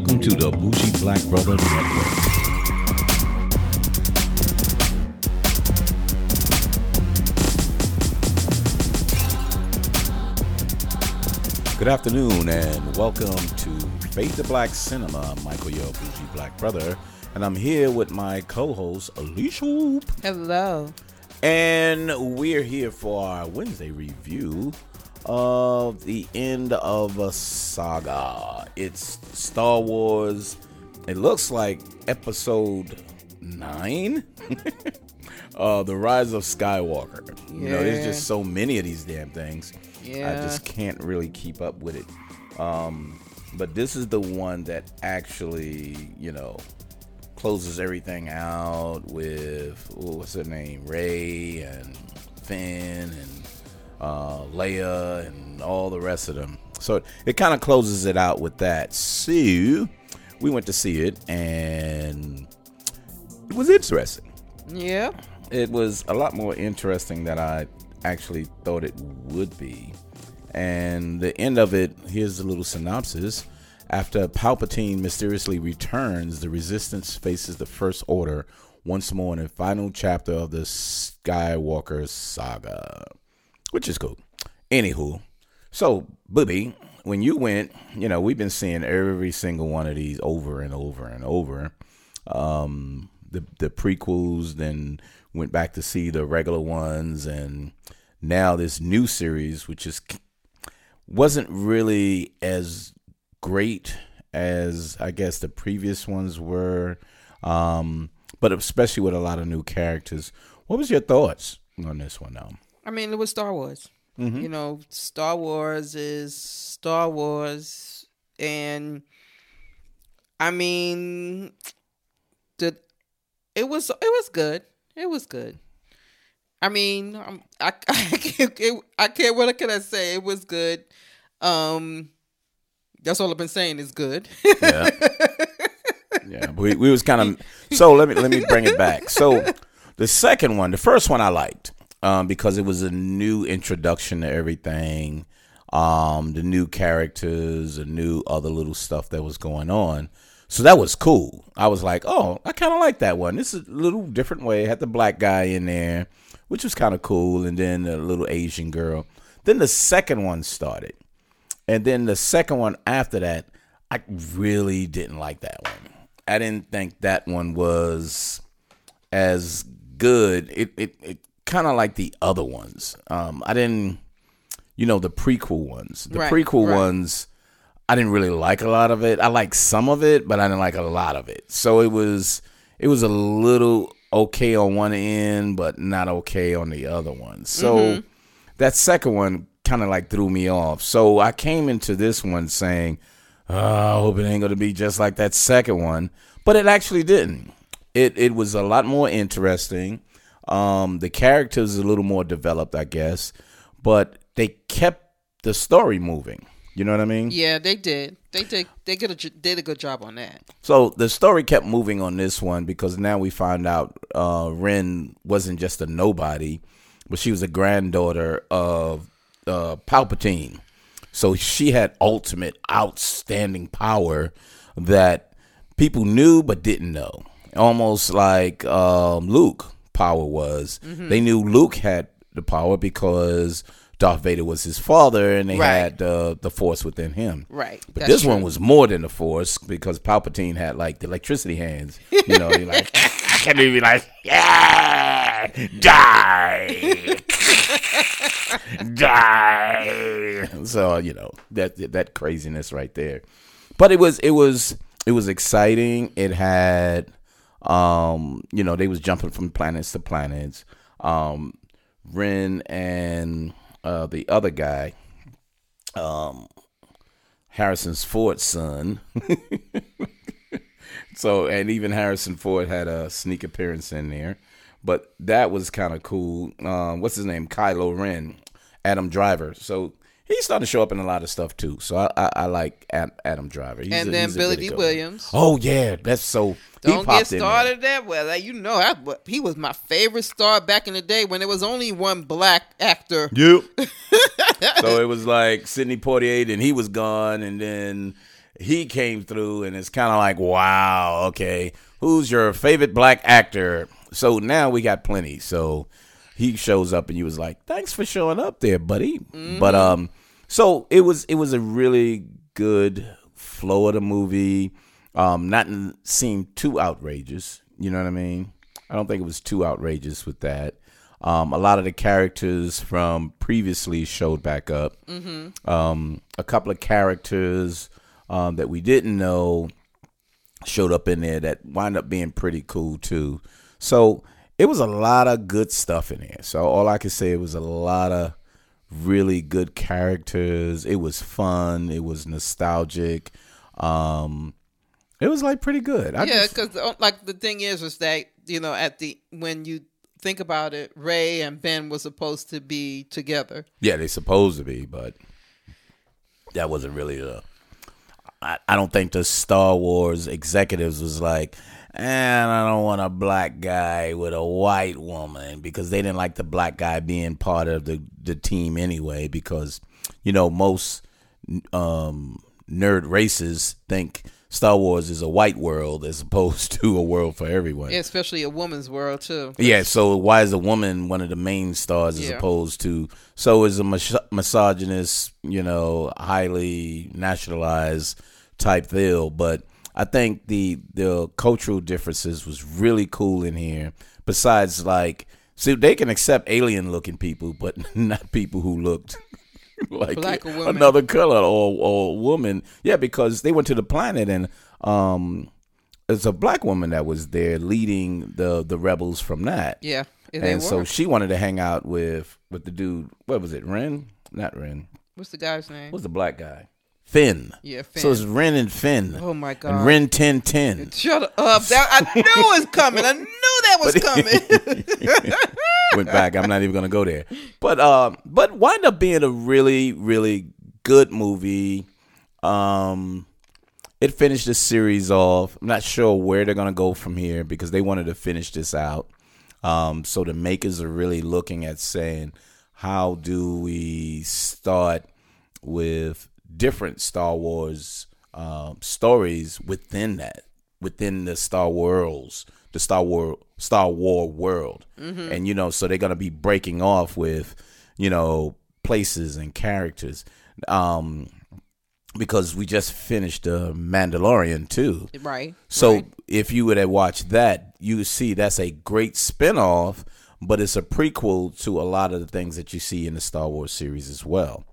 Welcome to the Bougie Black Brother Network. Good afternoon and welcome to Fade to Black Cinema. Michael, your bougie black brother, and I'm here with my co-host Alicia Hoop. Hello. And we're here for our Wednesday review of the end of a saga. It's Star Wars. It looks like episode nine. uh, the Rise of Skywalker. You know, there's just so many of these damn things. I just can't really keep up with it. Um, but this is the one that actually, you know, closes everything out with oh, what's her name, Rey and Finn and uh, Leia and all the rest of them. So it, kind of closes it out with that. So we went to see it and it was interesting. Yeah. It was a lot more interesting than I actually thought it would be. And the end of it, here's a little synopsis. After Palpatine mysteriously returns, the Resistance faces the First Order once more in the final chapter of the Skywalker saga, which is cool. Anywho, so Booby, when you went, you know, we've been seeing every single one of these over and over and over. Um, the the prequels, then went back to see the regular ones, and now this new series, which is wasn't really as great as I guess the previous ones were, um, but especially with a lot of new characters. What was your thoughts on this one now? I mean, it was Star Wars. Mm-hmm. You know, Star Wars is Star Wars, and I mean, the it was it was good. It was good. I mean, um, I I can't it, I can't. What can I say? It was good. Um, that's all I've been saying is good. Yeah. yeah, we, we was kind of so let me let me bring it back. So the second one, the first one I liked um, because it was a new introduction to everything, um, the new characters, the new other little stuff that was going on. So that was cool. I was like, oh, I kind of like that one. This is a little different way. It had the black guy in there, which was kind of cool, and then the little Asian girl. Then the second one started. And then the second one after that, I really didn't like that one. I didn't think that one was as good. It it, it kind of like the other ones. Um, I didn't, you know, the prequel ones. The Right, prequel right. ones, I didn't really like a lot of it. I like some of it, but I didn't like a lot of it. So it was it was a little okay on one end, but not okay on the other one. So Mm-hmm. that second one kind of like threw me off. So I came into this one saying, oh, I hope it ain't gonna be just like that second one, but it actually didn't. It it was a lot more interesting. Um, the characters a little more developed, I guess, but they kept the story moving. You know what I mean? yeah, they did. They did. They did a, did a good job on that. So the story kept moving on this one because now we find out uh, Ren wasn't just a nobody, but she was a granddaughter of uh, Palpatine. So she had ultimate, outstanding power that people knew but didn't know. Almost like um, Luke power was. They knew Luke had the power because Darth Vader was his father, and they Right. had uh, the Force within him. Right. But That's this one was more than the Force because Palpatine had like the electricity hands. You know, he like I can be like, yeah, die, die. So you know that that craziness right there. But it was it was it was exciting. It had, um, you know, they was jumping from planets to planets. Um, Ren and uh, the other guy, um, Harrison's Ford's son. so, and even Harrison Ford had a sneak appearance in there. But that was kind of cool. Um, what's his name? Kylo Ren, Adam Driver. So he's starting to show up in a lot of stuff too. So I, I, I like Adam Driver. He's and a- then Billy Dee one. Williams. Oh yeah, that's so. Don't get started that way. Like, you know, I, he was my favorite star back in the day when there was only one black actor. Yep. so it was like Sidney Poitier, and he was gone, and then he came through, and it's kind of like, wow, okay, who's your favorite black actor? So now we got plenty. So he shows up, and you was like, thanks for showing up there, buddy. But um, so it was it was a really good flow of the movie. Um, not seemed too outrageous. You know what I mean? I don't think it was too outrageous with that. Um, a lot of the characters from previously showed back up. Um, a couple of characters um, that we didn't know showed up in there that wind up being pretty cool too. So it was a lot of good stuff in there. So all I can say it was a lot of really good characters. It was fun. It was nostalgic. Um, it was like pretty good. I yeah, because like the thing is, is that you know at the when you think about it, Rey and Ben were supposed to be together. Yeah, they supposed to be, but that wasn't really the. I, I don't think the Star Wars executives was like, and I don't want a black guy with a white woman because they didn't like the black guy being part of the the team anyway. Because you know most um, nerd races think Star Wars is a white world as opposed to a world for everyone. Yeah, especially a woman's world too. Yeah, so why is a woman one of the main stars as Yeah. opposed to so is a mis- misogynist, you know, highly nationalized type deal, but I think the the cultural differences was really cool in here. Besides like see they can accept alien looking people, but not people who looked like another color or or woman. Yeah, because they went to the planet and um it's a black woman that was there leading the the rebels from that. Yeah, and so she wanted to hang out with with the dude. What was it? Ren? Not Ren. What's the guy's name? What's the black guy? Finn. yeah, Finn. So it's Ren and Finn. oh my god. And Ren ten ten. Shut up! That, I knew it was coming. I knew that was coming. Went back. I'm not even gonna go there. But um, but wind up being a really really good movie. Um, it finished the series off. I'm not sure where they're gonna go from here because they wanted to finish this out. Um, so the makers are really looking at saying, how do we start with different Star Wars um, stories within that, within the Star Wars, the Star War Star War world, and you know, so they're gonna be breaking off with, you know, places and characters. Um, because we just finished the Mandalorian too. right. So right. if you would have watched that, you would see that's a great spinoff, but it's a prequel to a lot of the things that you see in the Star Wars series as well.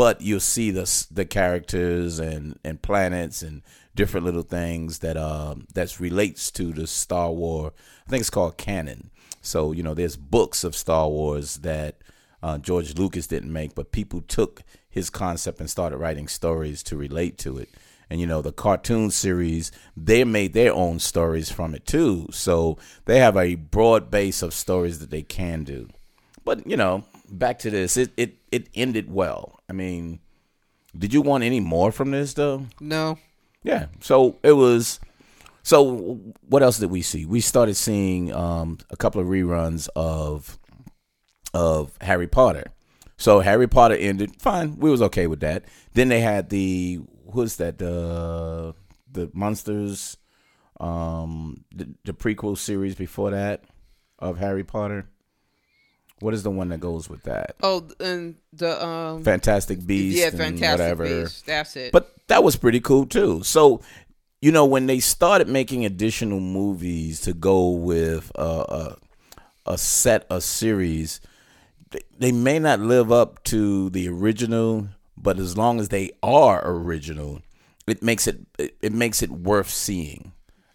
But you'll see the the characters and, and planets and different little things that um that relates to the Star War. I think it's called canon. So you know, there's books of Star Wars that uh, George Lucas didn't make, but people took his concept and started writing stories to relate to it. And you know, the cartoon series, they made their own stories from it too. So they have a broad base of stories that they can do. But you know, back to this, it it, it ended well. I mean, did you want any more from this though? No. Yeah. So it was. So what else did we see? We started seeing um, a couple of reruns of of Harry Potter. So Harry Potter ended fine. We was okay with that. Then they had the who's that the the monsters, um, the, the prequel series before that of Harry Potter. What is the one that goes with that? Oh, and the um. Fantastic Beasts. yeah, and fantastic whatever. Beasts. That's it. But that was pretty cool too. So, you know, when they started making additional movies to go with a a, a set of series, they, they may not live up to the original, but as long as they are original, it makes it, it makes it worth seeing.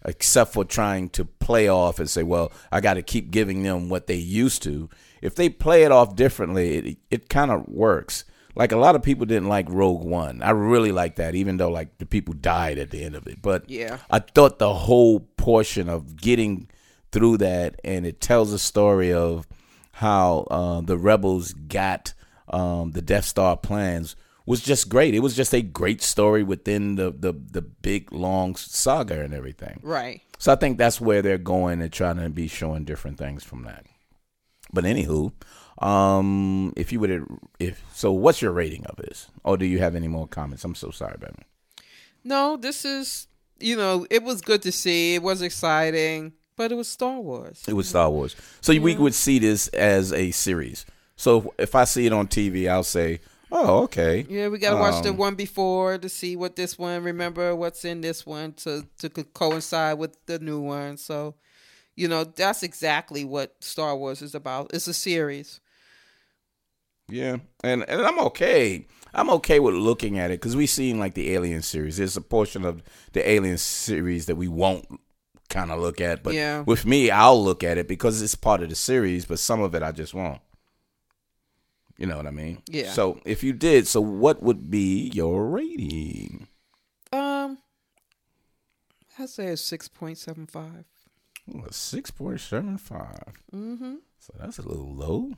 Except for trying to play off and say, "Well, I got to keep giving them what they used to." If they play it off differently, it it kind of works. Like a lot of people didn't like Rogue One. I really like that, even though like the people died at the end of it. But Yeah. I thought the whole portion of getting through that, and it tells a story of how uh, the rebels got um, the Death Star plans was just great. It was just a great story within the the, the big long saga and everything. right. So I think that's where they're going and trying to be showing different things from that. But anywho, um, if you would, if so, what's your rating of this? Or do you have any more comments? I'm so sorry, baby. No, this is you know it was good to see. It was exciting, but it was Star Wars. It was Star Wars. So we would see this as a series. So if I see it on TV, I'll say, "Oh, okay." Yeah, we gotta watch the Um, one before to see what this one. Remember what's in this one to to coincide with the new one. So, you know, that's exactly what Star Wars is about. It's a series. Yeah, and and I'm okay. I'm okay with looking at it because we've seen like the Alien series. There's a portion of the Alien series that we won't kind of look at, but Yeah. with me, I'll look at it because it's part of the series. But some of it, I just won't. You know what I mean? Yeah. So if you did, so what would be your rating? Um, I say six point seven five. Six point seven five. Mm-hmm. So that's a little low,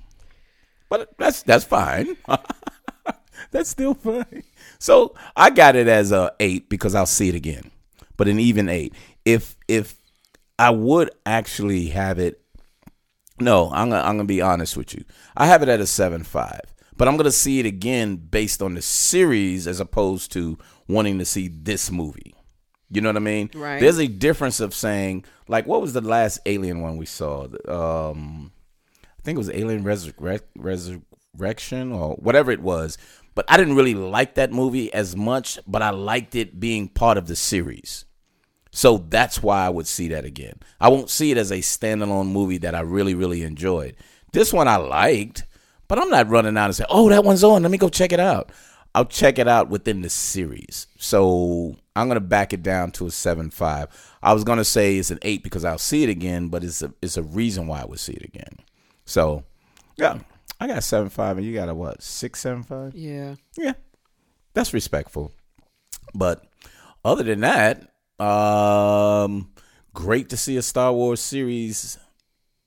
but that's that's fine. that's still fine. So I got it as a eight because I'll see it again, but an even eight. If if I would actually have it, no, I'm gonna, I'm gonna be honest with you. I have it at a seven five, but I'm gonna see it again based on the series as opposed to wanting to see this movie. You know what I mean? Right. There's a difference of saying like, what was the last Alien one we saw? Um, I think it was Alien Resurrec- Resurrection or whatever it was. But I didn't really like that movie as much, but I liked it being part of the series. So that's why I would see that again. I won't see it as a standalone movie that I really, really enjoyed. This one I liked, but I'm not running out and say, "Oh, that one's on. Let me go check it out." I'll check it out within the series. So I'm gonna back it down to a seven five. I was gonna say it's an eight because I'll see it again, but it's a it's a reason why I would see it again. So yeah, I got seven five, and you got a what six seven five? Yeah. Yeah, that's respectful. But other than that, um, great to see a Star Wars series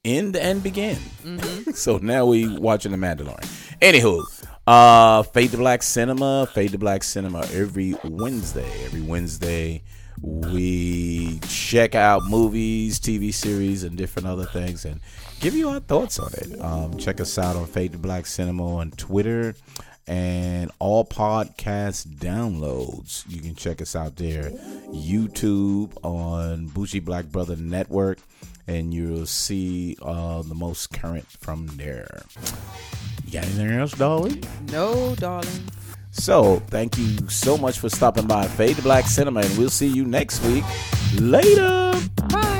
end and begin. so now we watching the Mandalorian. Anywho, uh, Fade to Black Cinema, Fade to Black Cinema every Wednesday. Every Wednesday we check out movies, TV series, and different other things, and give you our thoughts on it. Um, check us out on Fade to Black Cinema on Twitter and all podcast downloads. You can check us out there. YouTube on Bougie Black Brother Network, and you'll see uh, the most current from there. You got anything else, darling? No, darling. So, thank you so much for stopping by Fade to Black Cinema, and we'll see you next week. Later. Bye.